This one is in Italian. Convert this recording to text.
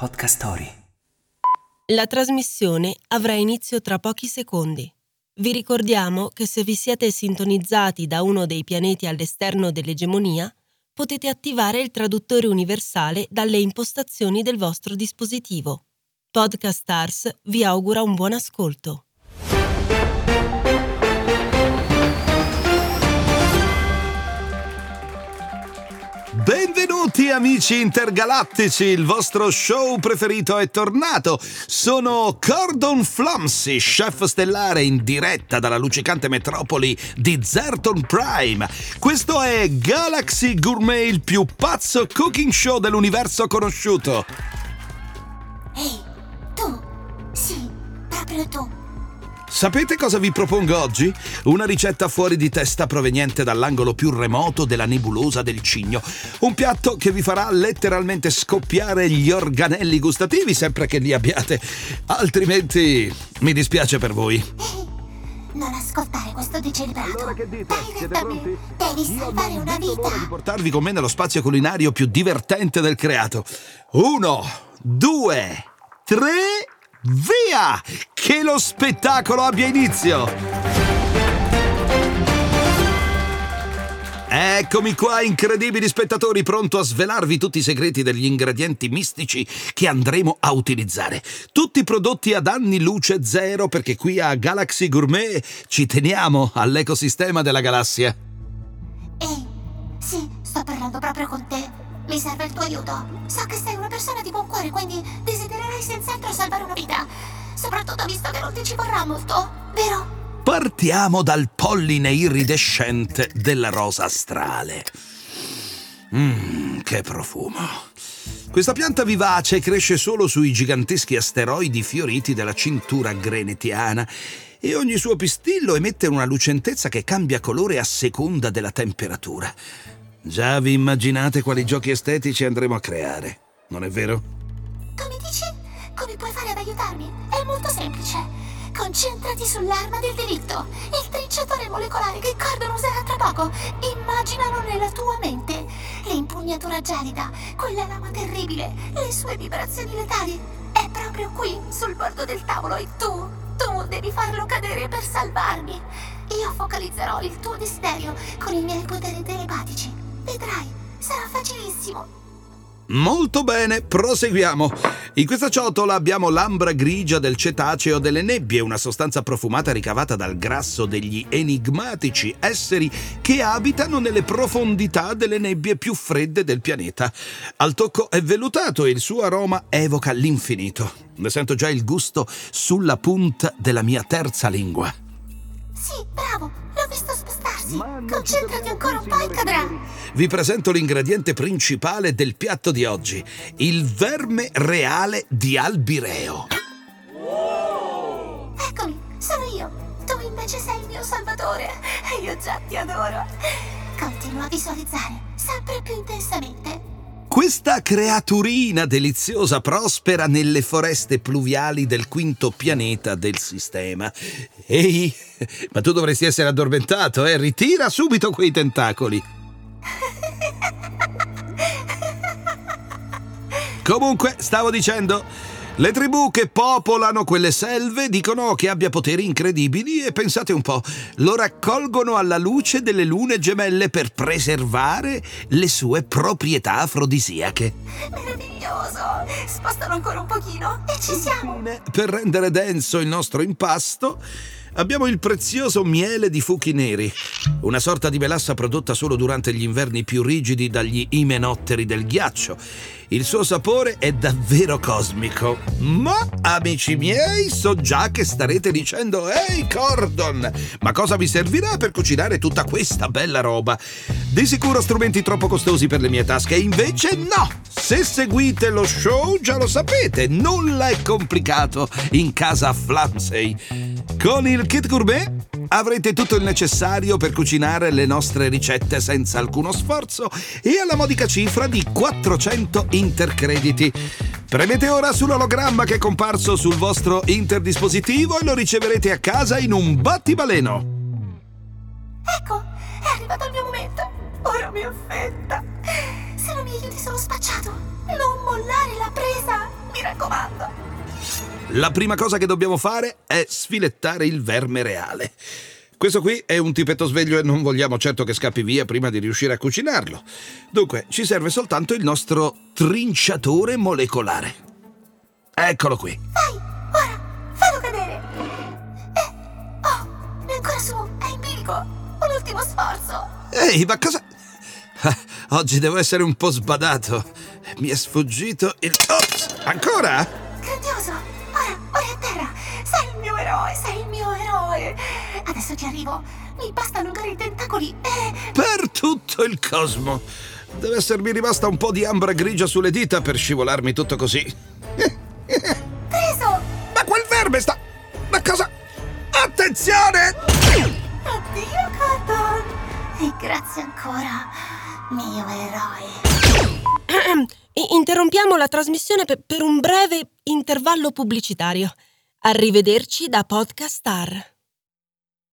Podcast Story. La trasmissione avrà inizio tra pochi secondi. Vi ricordiamo che se vi siete sintonizzati da uno dei pianeti all'esterno dell'egemonia, potete attivare il traduttore universale dalle impostazioni del vostro dispositivo. Podcast Stars vi augura un buon ascolto. Benvenuti amici intergalattici, il vostro show preferito è tornato. Sono Cordon Flumsy, chef stellare in diretta dalla luccicante metropoli di Zerton Prime. Questo è Galaxy Gourmet, il più pazzo cooking show dell'universo conosciuto. Ehi, tu! Sì, proprio tu! Sapete cosa vi propongo oggi? Una ricetta fuori di testa proveniente dall'angolo più remoto della nebulosa del cigno. Un piatto che vi farà letteralmente scoppiare gli organelli gustativi sempre che li abbiate. Altrimenti mi dispiace per voi. Non ascoltare questo degenerato! Allora che dite? Dai, Siete dammi- pronti? Devi Io salvare non una vedo l'ora di vita! portarvi con me nello spazio culinario più divertente del creato. Uno, due, tre, via! Che lo spettacolo abbia inizio! Eccomi qua, incredibili spettatori, pronto a svelarvi tutti i segreti degli ingredienti mistici che andremo a utilizzare. Tutti prodotti ad anni luce zero perché qui a Galaxy Gourmet ci teniamo all'ecosistema della galassia. Ehi, sì, sto parlando proprio con te. Mi serve il tuo aiuto. So che sei una persona di buon cuore, quindi desidererai senz'altro salvare una vita. Soprattutto visto che non ti ci vorrà molto, vero? Partiamo dal polline iridescente della rosa astrale. Mmm, che profumo. Questa pianta vivace cresce solo sui giganteschi asteroidi fioriti della cintura grenetiana e ogni suo pistillo emette una lucentezza che cambia colore a seconda della temperatura. Già vi immaginate quali giochi estetici andremo a creare, non è vero? Come dici? Come puoi fare ad aiutarmi? È molto semplice. Concentrati sull'arma del delitto, il trinciatore molecolare che Cordon userà tra poco. Immaginalo nella tua mente. L'impugnatura gelida, quella lama terribile, le sue vibrazioni letali. È proprio qui, sul bordo del tavolo, e tu, tu devi farlo cadere per salvarmi. Io focalizzerò il tuo desiderio con i miei poteri telepatici. Vedrai, sarà facilissimo. Molto bene, proseguiamo. In questa ciotola abbiamo l'ambra grigia del cetaceo delle nebbie, una sostanza profumata ricavata dal grasso degli enigmatici esseri che abitano nelle profondità delle nebbie più fredde del pianeta. Al tocco è vellutato e il suo aroma evoca l'infinito. Ne sento già il gusto sulla punta della mia terza lingua. Sì, bravo, l'ho visto spostarsi. Concentrati ancora un po' e cadrà. Vi presento l'ingrediente principale del piatto di oggi, il verme reale di Albireo. Eccomi, sono io. Tu invece sei il mio salvatore. E io già ti adoro. Continua a visualizzare, sempre più intensamente. Questa creaturina deliziosa prospera nelle foreste pluviali del quinto pianeta del sistema. Ehi, ma tu dovresti essere addormentato, eh? Ritira subito quei tentacoli. Comunque, stavo dicendo, le tribù che popolano quelle selve dicono che abbia poteri incredibili e pensate un po', lo raccolgono alla luce delle lune gemelle per preservare le sue proprietà afrodisiache. Meraviglioso. Spostalo ancora un pochino e ci siamo. Per rendere denso il nostro impasto, abbiamo il prezioso miele di fuchi neri, una sorta di melassa prodotta solo durante gli inverni più rigidi dagli imenotteri del ghiaccio. Il suo sapore è davvero cosmico. Ma, amici miei, so già che starete dicendo Ehi, Cordon, ma cosa vi servirà per cucinare tutta questa bella roba? Di sicuro strumenti troppo costosi per le mie tasche, invece no! Se seguite lo show già lo sapete, nulla è complicato in casa Flamsey. Con il kit gourmet avrete tutto il necessario per cucinare le nostre ricette senza alcuno sforzo e alla modica cifra di 400 intercrediti. Premete ora sull'ologramma che è comparso sul vostro interdispositivo e lo riceverete a casa in un battibaleno. Ecco, è arrivato il mio momento. Ora mi affetta. Sono spacciato. La prima cosa che dobbiamo fare è sfilettare il verme reale. Questo qui è un tipetto sveglio e non vogliamo certo che scappi via prima di riuscire a cucinarlo. Dunque, ci serve soltanto il nostro trinciatore molecolare. Eccolo qui. Vai, ora, fallo cadere. Eh, oh, è ancora su, è in bilico. Un ultimo sforzo. Ehi, ma cosa... Ah, Oggi devo essere un po' sbadato. Mi è sfuggito il... Ops! Ancora? Adesso ci arrivo. Mi basta allungare i tentacoli e... Per tutto il cosmo. Deve essermi rimasta un po' di ambra grigia sulle dita per scivolarmi tutto così. Preso! Ma quel verme sta... Ma cosa... Attenzione! Addio, Cotton. E grazie ancora, mio eroe. Interrompiamo la trasmissione pe- per un breve intervallo pubblicitario. Arrivederci da Podcast Star.